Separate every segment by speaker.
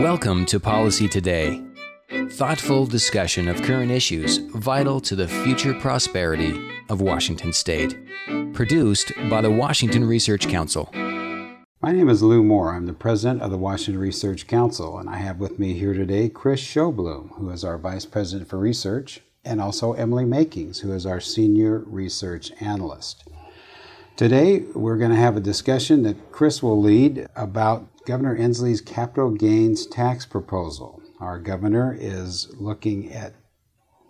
Speaker 1: Welcome to Policy Today. Thoughtful discussion of current issues vital to the future prosperity of Washington State. Produced by the Washington Research Council.
Speaker 2: My name is Lew Moore. I'm the president of the Washington Research Council, and I have with me here today Kriss Sjoblom, who is our vice president for research, and also Emily Makings, who is our senior research analyst. Today, we're going to have a discussion that Kriss will lead about Governor Inslee's capital gains tax proposal. Our governor is looking at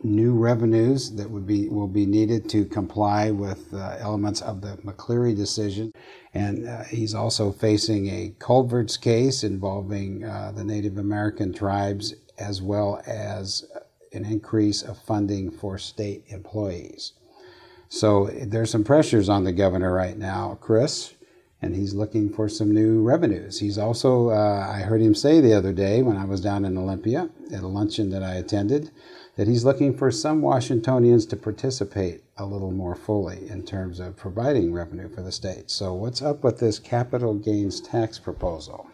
Speaker 2: new revenues that would be will be needed to comply with uh, elements of the McCleary decision, and uh, he's also facing a culverts case involving uh, the Native American tribes as well as an increase of funding for state employees. So there's some pressures on the governor right now, Kriss, and he's looking for some new revenues. He's also, uh, I heard him say the other day when I was down in Olympia at a luncheon that I attended, that he's looking for some Washingtonians to participate a little more fully in terms of providing revenue for the state. So, what's up with this capital gains tax proposal?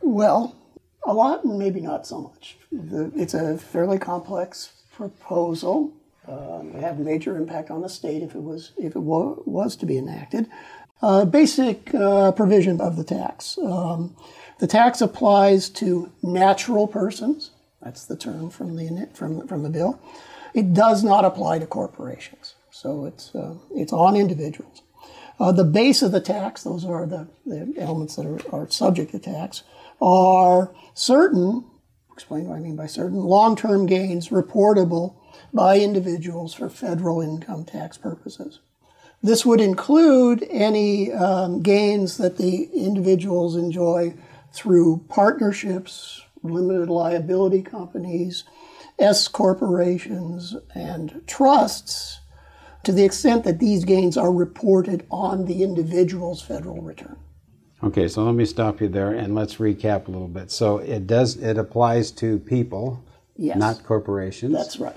Speaker 3: Well, a lot maybe not so much. The, it's a fairly complex proposal um, have major impact on the state if it was if it wa- was to be enacted. Uh, basic uh, provision of the tax. Um, the tax applies to natural persons. That's the term from the from from the bill. It does not apply to corporations. So it's uh, it's on individuals. Uh, the base of the tax, those are the, the elements that are, are subject to tax, are certain, explain what I mean by certain, long term gains reportable by individuals for federal income tax purposes. This would include any um, gains that the individuals enjoy through partnerships, limited liability companies, S corporations, and trusts to the extent that these gains are reported on the individual's federal return.
Speaker 2: Okay, so let me stop you there and let's recap a little bit. So it does it applies to people,
Speaker 3: yes.
Speaker 2: not corporations.
Speaker 3: That's right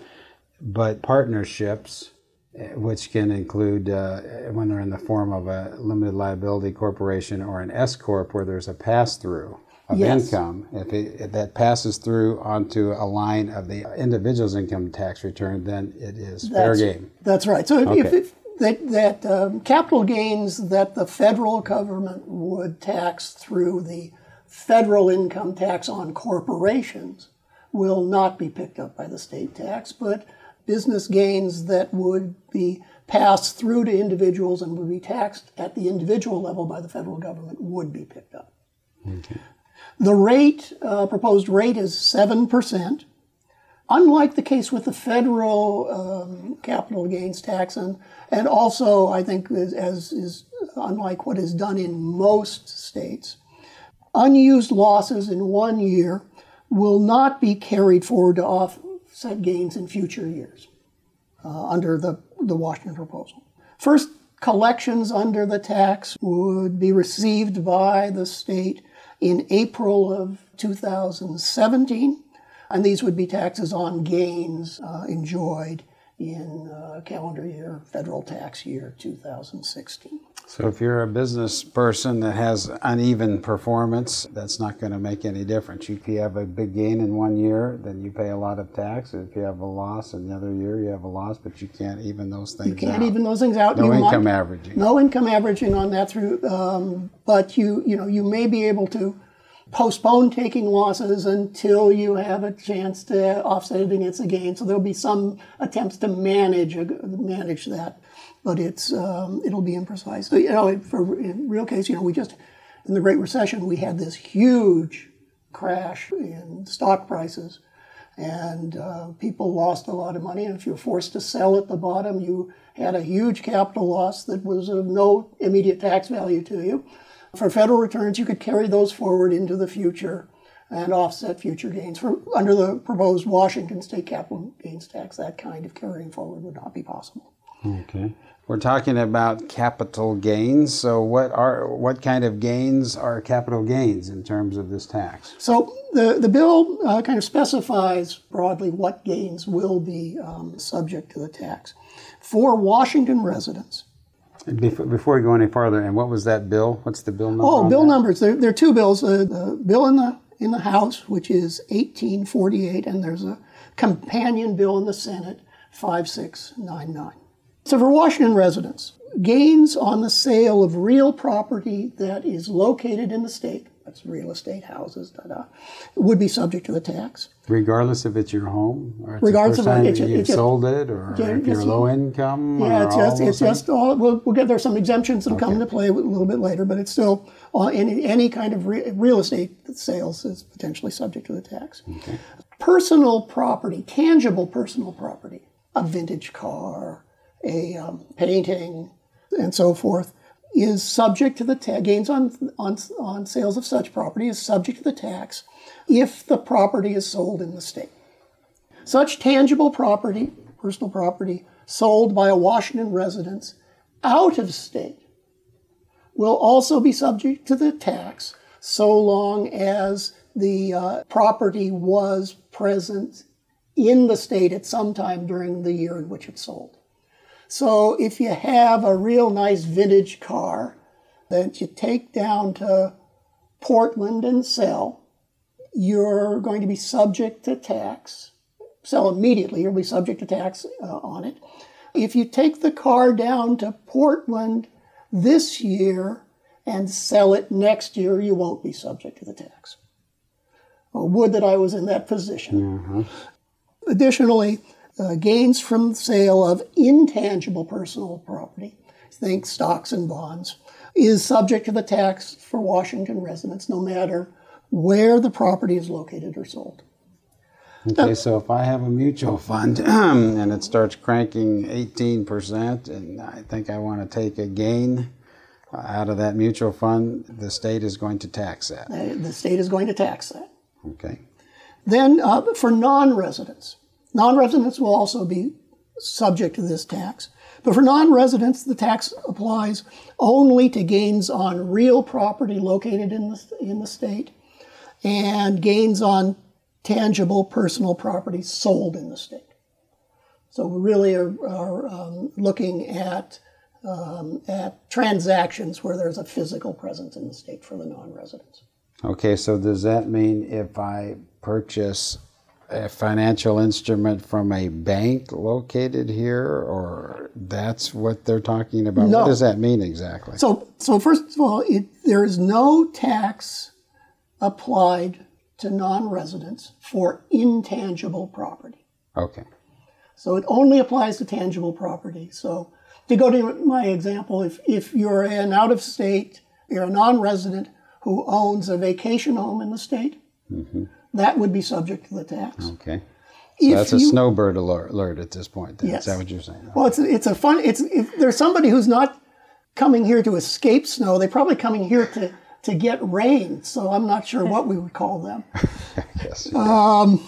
Speaker 2: but partnerships, eh, which can include uh, when they're in the form of a limited liability corporation or an S corp, where there's a pass through of
Speaker 3: yes.
Speaker 2: income. If, it, if, that passes through onto a line of the individual's income tax return, then it is
Speaker 3: that's,
Speaker 2: fair game.
Speaker 3: That's right. So okay. if, if that, that um, capital gains that the federal government would tax through the federal income tax on corporations will not be picked up by the state tax, but business gains that would be passed through to individuals and would be taxed at the individual level by the federal government would be picked up. Okay. The rate, uh, proposed rate is 7%. Unlike the case with the federal um, capital gains tax, and, and also I think as, as is unlike what is done in most states, unused losses in one year will not be carried forward to off, set gains in future years uh, under the, the Washington proposal. First, collections under the tax would be received by the state in April of 2017, and these would be taxes on gains uh, enjoyed in uh, calendar year, federal tax year 2016.
Speaker 2: So if you're a business person that has uneven performance, that's not going to make any difference. If you have a big gain in one year, then you pay a lot of tax. If you have a loss in the other year, you have a loss, but you can't even those things.
Speaker 3: You can't
Speaker 2: out.
Speaker 3: even those things out.
Speaker 2: No
Speaker 3: you
Speaker 2: income might, averaging.
Speaker 3: No income averaging on that through, um, but you you know you may be able to postpone taking losses until you have a chance to offset it against a gain. So there'll be some attempts to manage manage that but it's um, it'll be imprecise. So, you know, for in real case, you know, we just in the Great Recession we had this huge crash in stock prices, and uh, people lost a lot of money. And if you're forced to sell at the bottom, you had a huge capital loss that was of no immediate tax value to you. For federal returns, you could carry those forward into the future and offset future gains. For, under the proposed Washington state capital gains tax, that kind of carrying forward would not be possible.
Speaker 2: Okay. We're talking about capital gains. So, what are what kind of gains are capital gains in terms of this tax?
Speaker 3: So, the the bill uh, kind of specifies broadly what gains will be um, subject to the tax for Washington residents.
Speaker 2: Before, before we go any farther, and what was that bill? What's the bill number?
Speaker 3: Oh, bill
Speaker 2: that?
Speaker 3: numbers. There, there, are two bills. Uh, the bill in the in the House, which is 1848, and there's a companion bill in the Senate, 5699. So for Washington residents, gains on the sale of real property that is located in the state, that's real estate, houses, da da, would be subject to the tax.
Speaker 2: Regardless if it's your home, or it's
Speaker 3: Regardless
Speaker 2: the
Speaker 3: of
Speaker 2: first time
Speaker 3: it's-
Speaker 2: you've
Speaker 3: it's-
Speaker 2: sold it, or
Speaker 3: Yeah,
Speaker 2: if you're low income,
Speaker 3: Yeah,
Speaker 2: or
Speaker 3: it's just, it's
Speaker 2: things?
Speaker 3: just all, we'll, we'll get, there some exemptions that come into play a little bit later, but it's still, all, any, any kind of re, real estate sales is potentially subject to the tax. Personal property, tangible personal property, a vintage car, a um, painting, and so forth, is subject to the tax. Gains on, on, on sales of such property is subject to the tax if the property is sold in the state. Such tangible property, personal property, sold by a Washington resident out of state will also be subject to the tax so long as the uh, property was present in the state at some time during the year in which it sold. So if you have a real nice vintage car that you take down to Portland and sell, you're going to be subject to tax. Sell immediately, you'll be subject to tax uh, on it. If you take the car down to Portland this year and sell it next year, you won't be subject to the tax. Oh, would that I was in that position. Additionally, uh, gains from the sale of intangible personal property, think stocks and bonds, is subject to the tax for Washington residents no matter where the property is located or sold.
Speaker 2: Okay, so if I have a mutual fund and it starts cranking 18%, and I think I want to take a gain uh, out of that mutual fund, the state is going to tax that.
Speaker 3: Uh, The state is going to tax that.
Speaker 2: Okay.
Speaker 3: Then uh, for non-residents, non-residents will also be subject to this tax. But for non-residents, the tax applies only to gains on real property located in the, in the state and gains on tangible personal property sold in the state. So we really are, are um, looking at, um, at transactions where there's a physical presence in the state for the non-residents.
Speaker 2: Okay, so does that mean if I purchase a financial instrument from a bank located here, or that's what they're talking about?
Speaker 3: No.
Speaker 2: What does that mean exactly?
Speaker 3: So, so first of all, it, there is no tax applied to non-residents for intangible property.
Speaker 2: Okay.
Speaker 3: So it only applies to tangible property. So to go to my example, if, if you're an out-of-state, you're a non-resident who owns a vacation home in the state, mm-hmm. That would be subject to the tax.
Speaker 2: Okay.
Speaker 3: If
Speaker 2: That's a
Speaker 3: you-
Speaker 2: snowbird alert, alert at this point. Then.
Speaker 3: Yes.
Speaker 2: Is that what you're saying?
Speaker 3: Well, it's it's a fun. It's if there's somebody who's not coming here to escape snow, they're probably coming here to to get rain. So I'm not sure what we would call them.
Speaker 2: Yes.
Speaker 3: Um,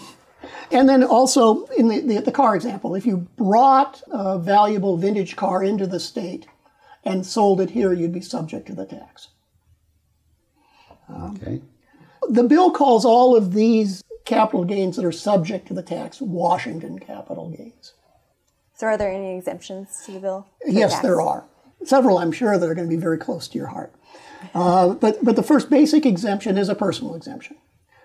Speaker 3: and then also in the, the, the car example, if you brought a valuable vintage car into the state and sold it here, you'd be subject to the tax.
Speaker 2: Um, okay.
Speaker 3: The bill calls all of these capital gains that are subject to the tax Washington capital gains.
Speaker 4: So, are there any exemptions to the bill?
Speaker 3: Yes,
Speaker 4: tax?
Speaker 3: there are. Several, I'm sure, that are going to be very close to your heart. Uh, but, but the first basic exemption is a personal exemption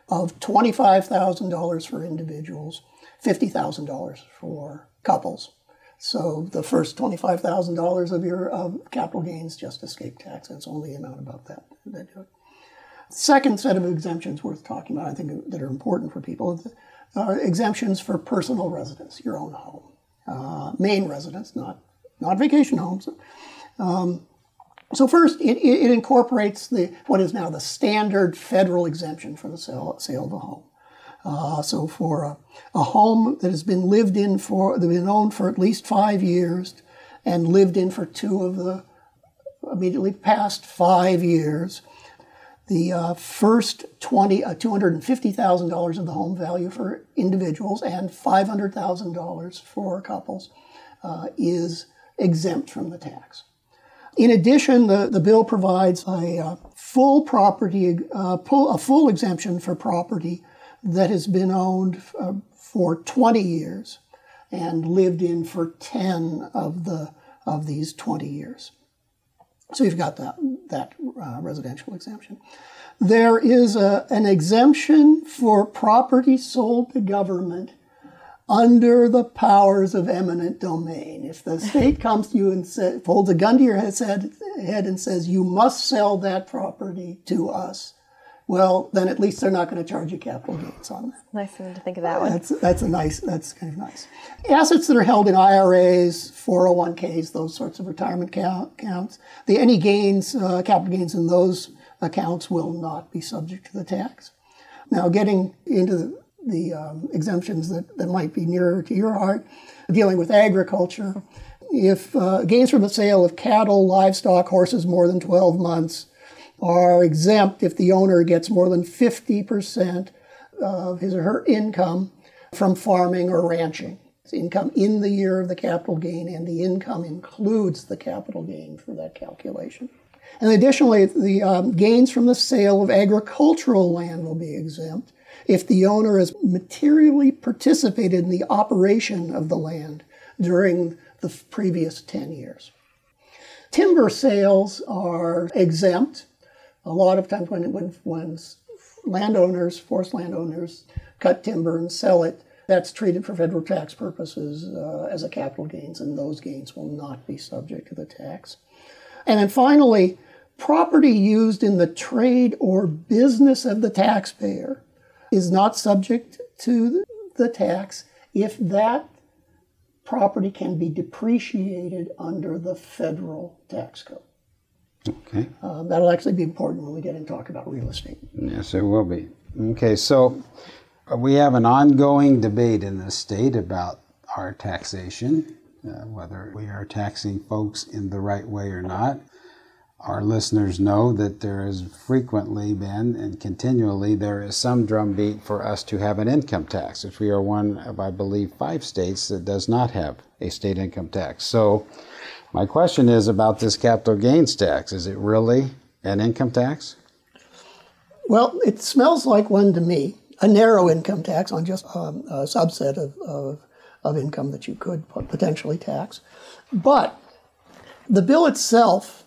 Speaker 3: of $25,000 for individuals, $50,000 for couples. So the first $25,000 of your capital gains just escape tax. It's only the amount about that that do it. Second set of exemptions worth talking about, I think, that are important for people, are exemptions for personal residence, your own home, uh, main residence, not not vacation homes. Um, so first, it, it incorporates the what is now the standard federal exemption for the sale, sale of a home. Uh, so for a, a home that has been lived in for, that been owned for at least five years and lived in for two of the immediately past five years, the uh, first 20, uh, $250,000 of the home value for individuals and $500,000 for couples uh, is exempt from the tax. In addition, the, the bill provides a uh, full property, uh, pull, a full exemption for property that has been owned uh, for 20 years and lived in for 10 of the of these 20 years. So you've got that, that uh, residential exemption. There is a, an exemption for property sold to government under the powers of eminent domain. If the state comes to you and holds a gun to your head, head and says, you must sell that property to us, well, then at least they're not going to charge you capital gains on that.
Speaker 4: Nice of to think of that one.
Speaker 3: That's, that's a nice, that's kind of nice. Assets that are held in IRAs, 401ks, those sorts of retirement accounts, the, any gains, uh, capital gains in those accounts will not be subject to the tax. Now, getting into the, the um, exemptions that, that might be nearer to your heart, dealing with agriculture, if uh, gains from the sale of cattle, livestock, horses more than 12 months, are exempt if the owner gets more than 50% of his or her income from farming or ranching. It's income in the year of the capital gain, and the income includes the capital gain for that calculation. And additionally, the um, gains from the sale of agricultural land will be exempt if the owner has materially participated in the operation of the land during the previous 10 years. Timber sales are exempt a lot of times when, when, when landowners, forest landowners, cut timber and sell it, that's treated for federal tax purposes uh, as a capital gains, and those gains will not be subject to the tax. And then finally, property used in the trade or business of the taxpayer is not subject to the tax if that property can be depreciated under the federal tax code.
Speaker 2: Okay.
Speaker 3: Uh, that'll actually be important when we get and talk about real estate.
Speaker 2: Yes, it will be. Okay, so uh, we have an ongoing debate in the state about our taxation, uh, whether we are taxing folks in the right way or not. Our listeners know that there has frequently been and continually there is some drumbeat for us to have an income tax, which we are one of, I believe, five states that does not have a state income tax. So my question is about this capital gains tax. Is it really an income tax?
Speaker 3: Well, it smells like one to me. A narrow income tax on just um, a subset of, of, of income that you could potentially tax. But the bill itself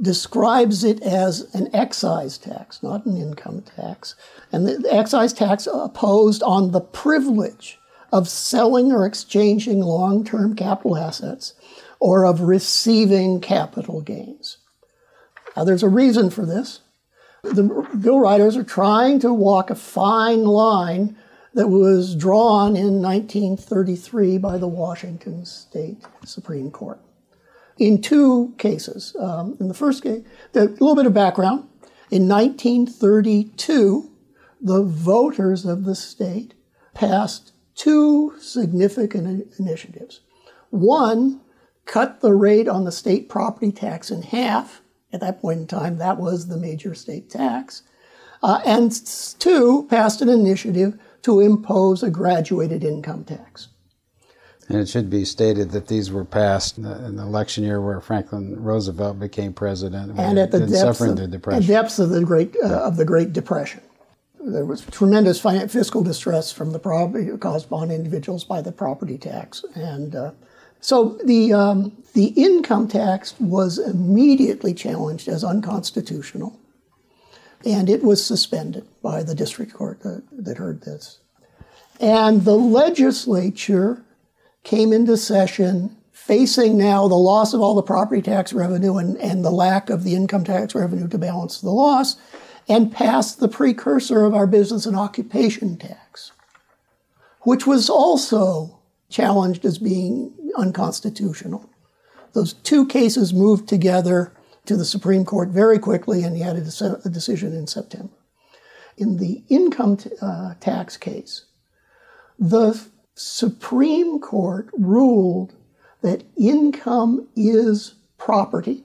Speaker 3: describes it as an excise tax, not an income tax. And the excise tax imposed on the privilege of selling or exchanging long term capital assets or of receiving capital gains. Now, there's a reason for this. The bill writers are trying to walk a fine line that was drawn in 1933 by the Washington State Supreme Court. In two cases. Um, in the first case, a little bit of background. In 1932, the voters of the state passed two significant initiatives. One cut the rate on the state property tax in half. At that point in time, that was the major state tax. Uh, and two, passed an initiative to impose a graduated income tax.
Speaker 2: And it should be stated that these were passed in the election year where Franklin Roosevelt became president
Speaker 3: and at the depths of, the depression. depths of the Great uh, of the Great Depression. There was tremendous fiscal distress from the property caused on individuals by the property tax, and uh, so the, um, the income tax was immediately challenged as unconstitutional, and it was suspended by the district court that, that heard this. And the legislature came into session facing now the loss of all the property tax revenue and, and the lack of the income tax revenue to balance the loss, and passed the precursor of our business and occupation tax, which was also challenged as being unconstitutional. Those two cases moved together to the Supreme Court very quickly, and he had a, a decision in September. In the income t- uh, tax case, the Supreme Court ruled that income is property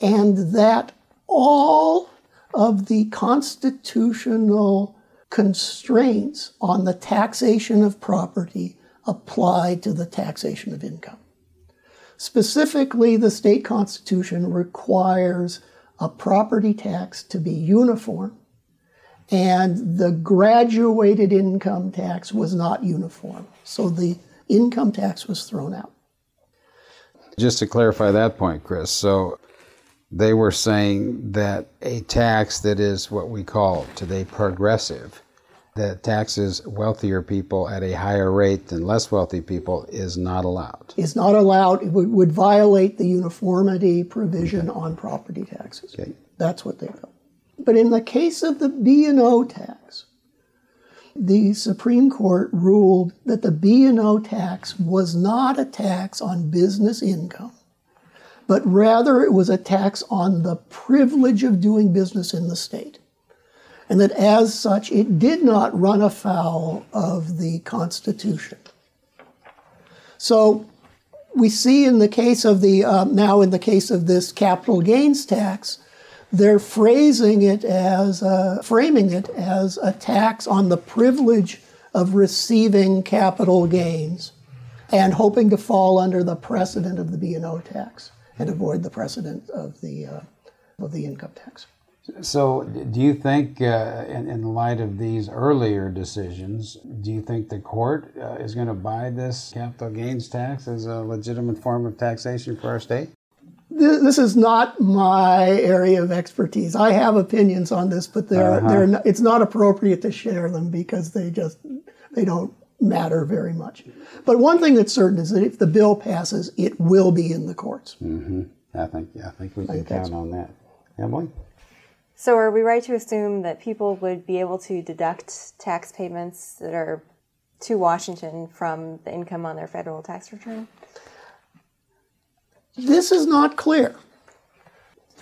Speaker 3: and that all of the constitutional constraints on the taxation of property applied to the taxation of income. Specifically, the state constitution requires a property tax to be uniform, and the graduated income tax was not uniform. So the income tax was thrown out.
Speaker 2: Just to clarify that point, Kriss, so they were saying that a tax that is what we call today progressive, that taxes wealthier people at a higher rate than less wealthy people, is not allowed.
Speaker 3: Is not allowed. It would, would violate the uniformity provision on property taxes.
Speaker 2: Okay.
Speaker 3: That's what they felt. But in the case of the B and O tax, the Supreme Court ruled that the B and O tax was not a tax on business income, but rather it was a tax on the privilege of doing business in the state. And that as such, it did not run afoul of the Constitution. So we see in the case of the, uh, now in the case of this capital gains tax, they're phrasing it as, uh, framing it as a tax on the privilege of receiving capital gains and hoping to fall under the precedent of the B&O tax and avoid the precedent of the, uh, of the income tax.
Speaker 2: So, do you think, uh, in, in light of these earlier decisions, do you think the court uh, is going to buy this capital gains tax as a legitimate form of taxation for our state?
Speaker 3: This is not my area of expertise. I have opinions on this, but they're,
Speaker 2: Uh-huh.
Speaker 3: they're not, it's not appropriate to share them because they just they don't matter very much. But one thing that's certain is that if the bill passes, it will be in the courts.
Speaker 2: I think, I think we can count on that. Emily?
Speaker 4: So are we right to assume that people would be able to deduct tax payments that are to Washington from the income on their federal tax return?
Speaker 3: This is not clear.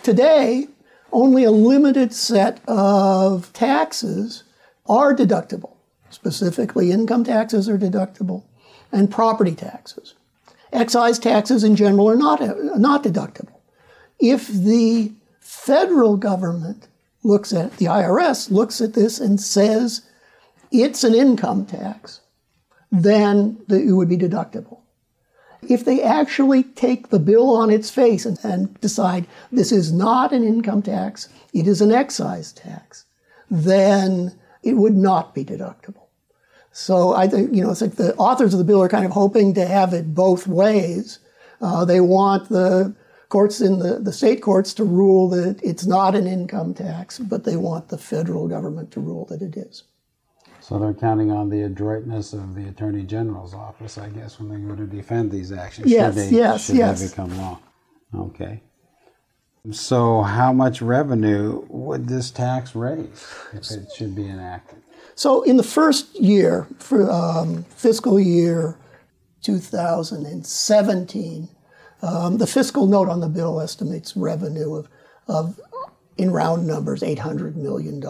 Speaker 3: Today, only a limited set of taxes are deductible. Specifically, income taxes are deductible and property taxes. Excise taxes in general are not, not deductible. If the federal government looks at the IRS looks at this and says it's an income tax, then the, it would be deductible. If they actually take the bill on its face and, and decide this is not an income tax, it is an excise tax, then it would not be deductible. So I think, you know, it's like the authors of the bill are kind of hoping to have it both ways. Uh, they want the courts in the, the state courts to rule that it's not an income tax, but they want the federal government to rule that it is.
Speaker 2: So they're counting on the adroitness of the Attorney General's office, I guess, when they go to defend these actions.
Speaker 3: Yes,
Speaker 2: should they,
Speaker 3: yes,
Speaker 2: should
Speaker 3: yes.
Speaker 2: they become law? Okay. So, how much revenue would this tax raise if it should be enacted?
Speaker 3: So in the first year, for um, fiscal year 2017, um, the fiscal note on the bill estimates revenue of, of, in round numbers, $800 million.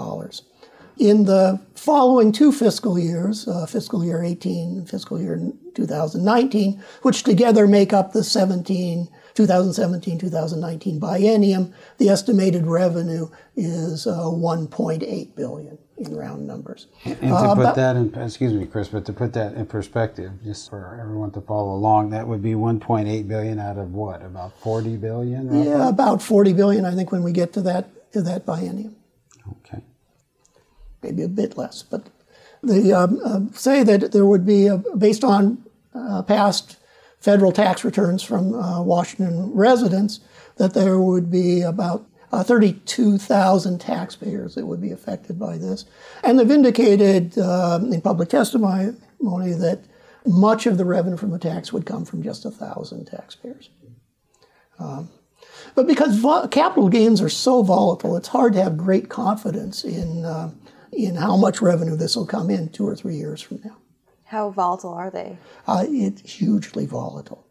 Speaker 3: In the following two fiscal years, uh, fiscal year 18 and fiscal year 2019, which together make up the 17, 2017-2019 biennium, the estimated revenue is uh, 1.8 billion in round numbers.
Speaker 2: And to put that in, excuse me, Kriss, but to put that in perspective, just for everyone to follow along, that would be 1.8 billion out of what? About 40 billion? roughly?
Speaker 3: Yeah, about 40 billion, I think, when we get to that to that biennium.
Speaker 2: Okay.
Speaker 3: maybe a bit less. But they um, uh, say that there would be, uh, based on uh, past federal tax returns from uh, Washington residents, that there would be about uh, 32,000 taxpayers that would be affected by this. And they've indicated um, in public testimony that much of the revenue from the tax would come from just a thousand taxpayers. Um, but because vo- capital gains are so volatile, it's hard to have great confidence in uh, in how much revenue this will come in two or three years from now.
Speaker 4: How volatile are they?
Speaker 3: Uh, it's hugely volatile,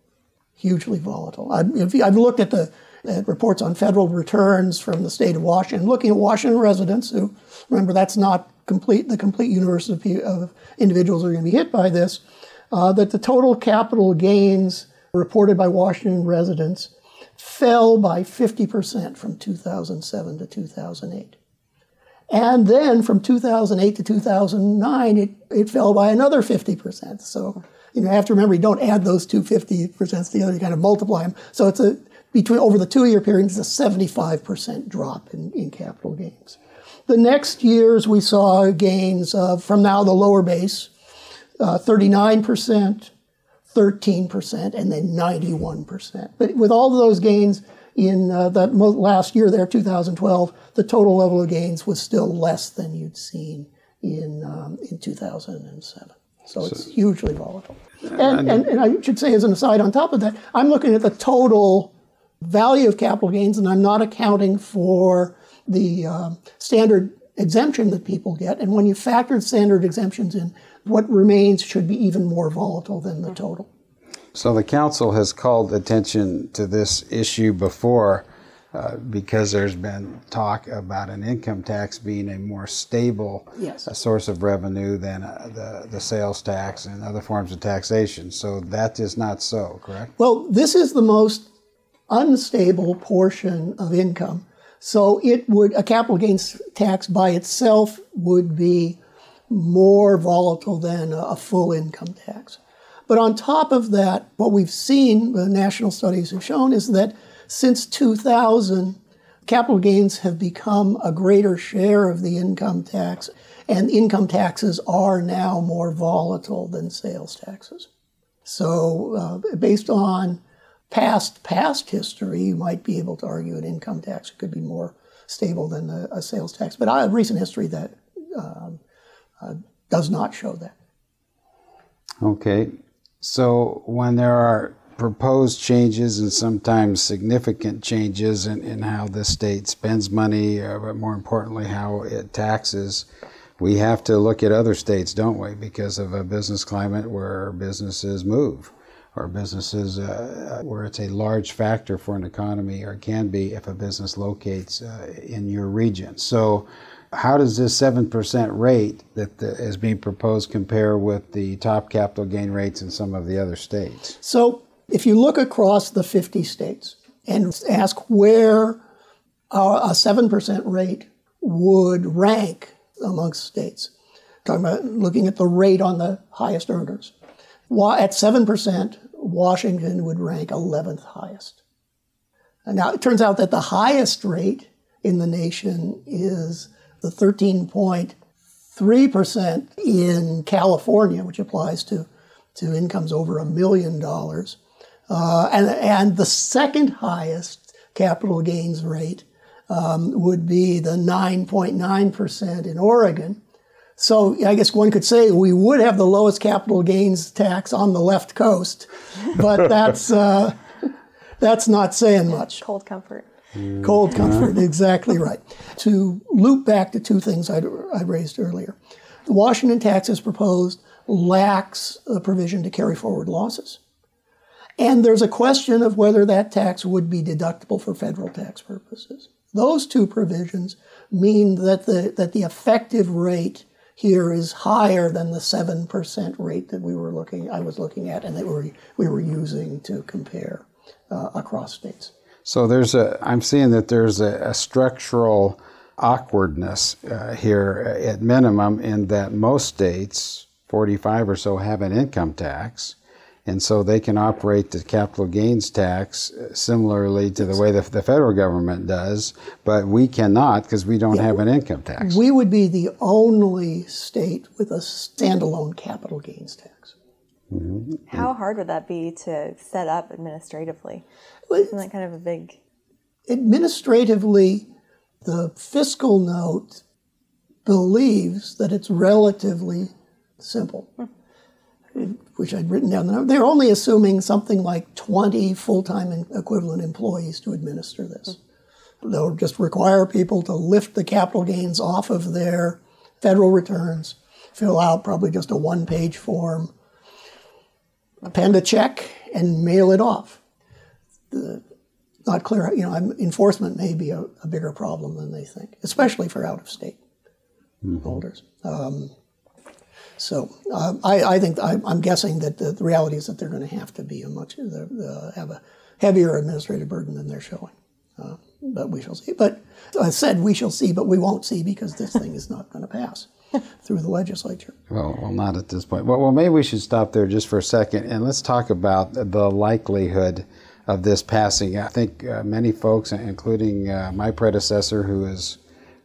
Speaker 3: hugely volatile. I've, I've looked at the at reports on federal returns from the state of Washington, looking at Washington residents who, remember, that's not complete the complete universe of, of individuals are going to be hit by this. Uh, that the total capital gains reported by Washington residents fell by 50% from 2007 to 2008. And then from 2008 to 2009, it, it fell by another 50%. So you know, have to remember you don't add those two 50% together, you kind of multiply them. So it's a, between over the two year period, it's a 75% drop in, in capital gains. The next years we saw gains of, from now the lower base, uh, 39%, 13%, and then 91%. But with all of those gains, in uh, that mo- last year there, 2012, the total level of gains was still less than you'd seen in um, in 2007. So it's hugely volatile. And, and, and I should say, as an aside, on top of that, I'm looking at the total value of capital gains, and I'm not accounting for the um, standard exemption that people get. And when you factor standard exemptions in, what remains should be even more volatile than the total.
Speaker 2: So the council has called attention to this issue before uh, because there's been talk about an income tax being a more stable
Speaker 3: Yes.
Speaker 2: uh, source of revenue than uh, the, the sales tax and other forms of taxation. So that is not so, correct?
Speaker 3: Well, this is the most unstable portion of income. So it would, a capital gains tax by itself would be more volatile than a, a full income tax. But on top of that, what we've seen, the national studies have shown, is that since 2000, capital gains have become a greater share of the income tax, and income taxes are now more volatile than sales taxes. So, uh, based on past past history, you might be able to argue an income tax could be more stable than a, a sales tax. But I have recent history that um, uh, does not show that.
Speaker 2: Okay. So when there are proposed changes and sometimes significant changes in, in how the state spends money, uh, but more importantly, how it taxes, we have to look at other states, don't we? Because of a business climate where businesses move or businesses uh, where it's a large factor for an economy or can be if a business locates uh, in your region. So how does this 7% rate that the, is being proposed compare with the top capital gain rates in some of the other states?
Speaker 3: So, if you look across the 50 states and ask where a 7% rate would rank amongst states, talking about looking at the rate on the highest earners, at 7%, Washington would rank 11th highest. Now, it turns out that the highest rate in the nation is the 13.3% in California, which applies to, to incomes over a million dollars. Uh, and, and the second highest capital gains rate um, would be the 9.9% in Oregon. So I guess one could say we would have the lowest capital gains tax on the left coast, but that's uh, that's not saying much.
Speaker 4: Cold comfort.
Speaker 3: Cold comfort, exactly right. To loop back to two things I'd, I raised earlier. The Washington tax as proposed lacks a provision to carry forward losses. And there's a question of whether that tax would be deductible for federal tax purposes. Those two provisions mean that the, that the effective rate here is higher than the 7% rate that we were looking, I was looking at and that we were, we were using to compare uh, across states.
Speaker 2: So there's a, I'm seeing that there's a, a structural awkwardness uh, here at minimum in that most states, 45 or so, have an income tax. And so they can operate the capital gains tax similarly to the way the, the federal government does, but we cannot because we don't yeah, have an income tax.
Speaker 3: We would be the only state with a standalone capital gains tax.
Speaker 4: Mm-hmm. How hard would that be to set up administratively? Isn't that kind of a big.
Speaker 3: Administratively, the fiscal note believes that it's relatively simple, hmm. which I'd written down. They're only assuming something like 20 full time equivalent employees to administer this. Hmm. They'll just require people to lift the capital gains off of their federal returns, fill out probably just a one page form, append a check, and mail it off the, not clear. You know, enforcement may be a, a, bigger problem than they think, especially for out of state mm-hmm. holders. Um, so uh, I, I, think I, am guessing that the, the, reality is that they're going to have to be a much uh, have a heavier administrative burden than they're showing. Uh, but we shall see. But I said we shall see, but we won't see because this thing is not going to pass through the legislature.
Speaker 2: Well, well, not at this point. Well, well, maybe we should stop there just for a second and let's talk about the likelihood of this passing. I think uh, many folks, including uh, my predecessor, who is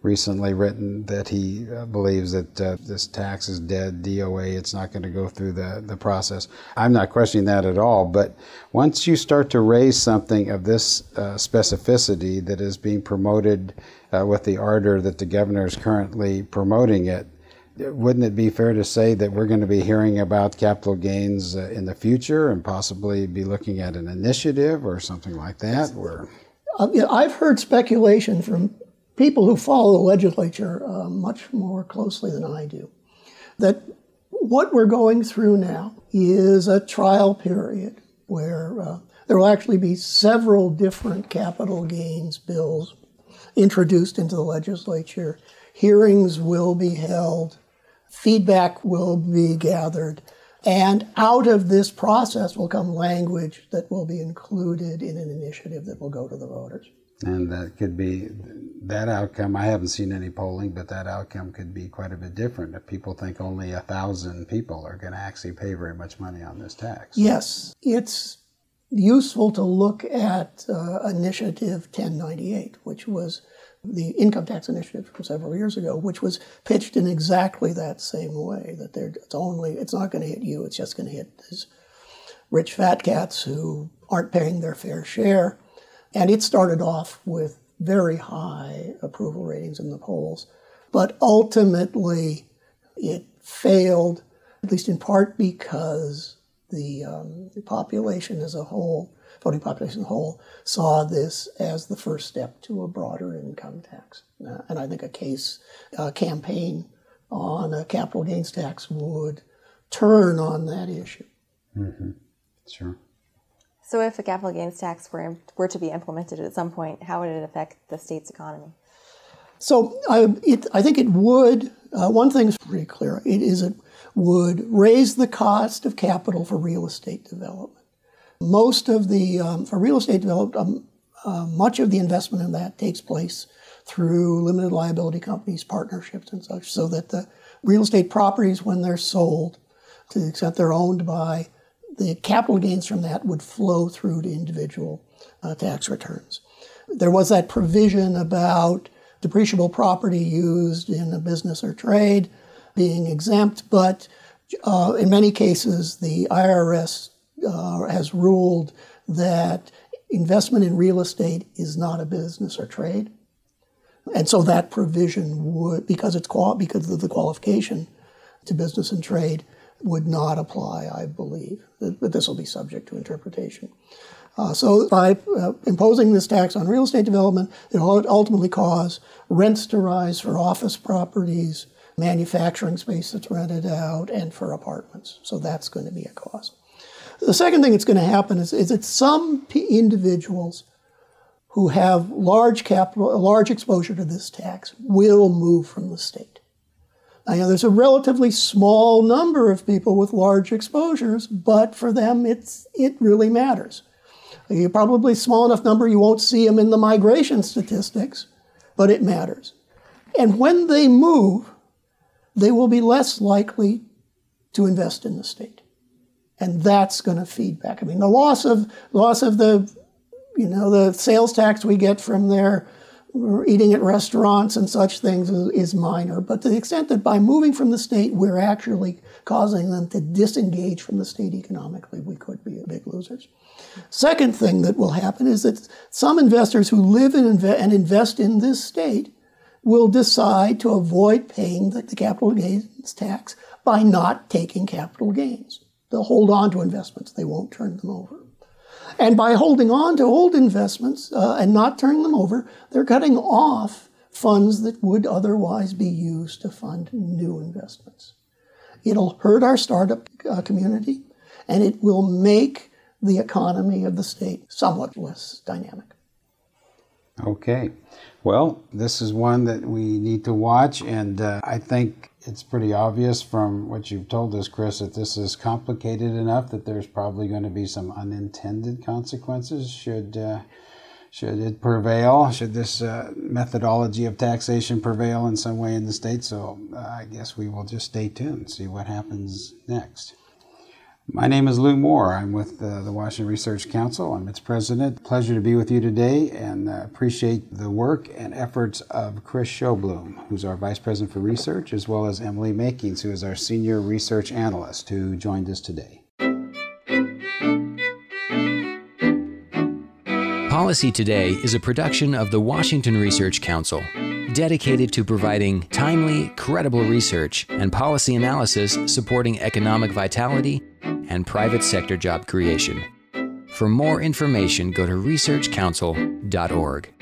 Speaker 2: recently written that he uh, believes that uh, this tax is dead, DOA, it's not going to go through the, the process. I'm not questioning that at all, but once you start to raise something of this uh, specificity that is being promoted uh, with the ardor that the governor is currently promoting it, wouldn't it be fair to say that we're going to be hearing about capital gains uh, in the future and possibly be looking at an initiative or something like that? Where
Speaker 3: uh, I've heard speculation from people who follow the legislature uh, much more closely than I do that what we're going through now is a trial period where uh, there will actually be several different capital gains bills introduced into the legislature. Hearings will be held, feedback will be gathered, and out of this process will come language that will be included in an initiative that will go to the voters.
Speaker 2: And that could be that outcome. I haven't seen any polling, but that outcome could be quite a bit different if people think only a thousand people are going to actually pay very much money on this tax.
Speaker 3: Yes, it's useful to look at uh, Initiative 1098, which was the income tax initiative from several years ago, which was pitched in exactly that same way. That it's only it's not going to hit you; it's just going to hit these rich fat cats who aren't paying their fair share. And it started off with very high approval ratings in the polls, but ultimately it failed, at least in part because the, um, the population as a whole voting population as a whole saw this as the first step to a broader income tax. Uh, and I think a case uh, campaign on a capital gains tax would turn on that issue.
Speaker 2: Mm-hmm. Sure.
Speaker 4: So, if a capital gains tax were, were to be implemented at some point, how would it affect the state's economy?
Speaker 3: So, I, it, I think it would. Uh, one thing's pretty clear: it is it would raise the cost of capital for real estate development. Most of the, um, for real estate development, um, uh, much of the investment in that takes place through limited liability companies, partnerships, and such, so that the real estate properties, when they're sold, to the extent they're owned by, the capital gains from that would flow through to individual uh, tax returns. There was that provision about depreciable property used in a business or trade being exempt, but uh, in many cases, the IRS uh, has ruled that investment in real estate is not a business or trade. And so that provision would, because it's qual- because of the qualification to business and trade, would not apply, I believe. But this will be subject to interpretation. Uh, so by uh, imposing this tax on real estate development, it will ultimately cause rents to rise for office properties, manufacturing space that's rented out, and for apartments. So that's going to be a cost. The second thing that's going to happen is, is that some individuals who have large capital, large exposure to this tax will move from the state. Now, know, there's a relatively small number of people with large exposures, but for them, it's, it really matters. You're probably small enough number you won't see them in the migration statistics, but it matters. And when they move, they will be less likely to invest in the state and that's going to feed back. I mean, the loss of loss of the, you know, the sales tax we get from their eating at restaurants and such things is, is, minor. But to the extent that by moving from the state, we're actually causing them to disengage from the state economically, we could be big losers. Second thing that will happen is that some investors who live in and invest in this state will decide to avoid paying the, the capital gains tax by not taking capital gains. They'll hold on to investments, they won't turn them over. And by holding on to old investments uh, and not turning them over, they're cutting off funds that would otherwise be used to fund new investments. It'll hurt our startup uh, community and it will make the economy of the state somewhat less dynamic.
Speaker 2: Okay. Well, this is one that we need to watch, and uh, I think it's pretty obvious from what you've told us, Kriss, that this is complicated enough that there's probably going to be some unintended consequences should uh, should it prevail. Should this uh, methodology of taxation prevail in some way in the state? So uh, I guess we will just stay tuned, see what happens next. My name is Lew Moore. I'm with uh, the Washington Research Council. I'm its president. Pleasure to be with you today and uh, appreciate the work and efforts of Kriss Sjoblom, who's our Vice President for Research, as well as Emily Makings, who is our Senior Research Analyst, who joined us today.
Speaker 1: Policy Today is a production of the Washington Research Council, dedicated to providing timely, credible research and policy analysis supporting economic vitality and private sector job creation. For more information, go to researchcouncil.org.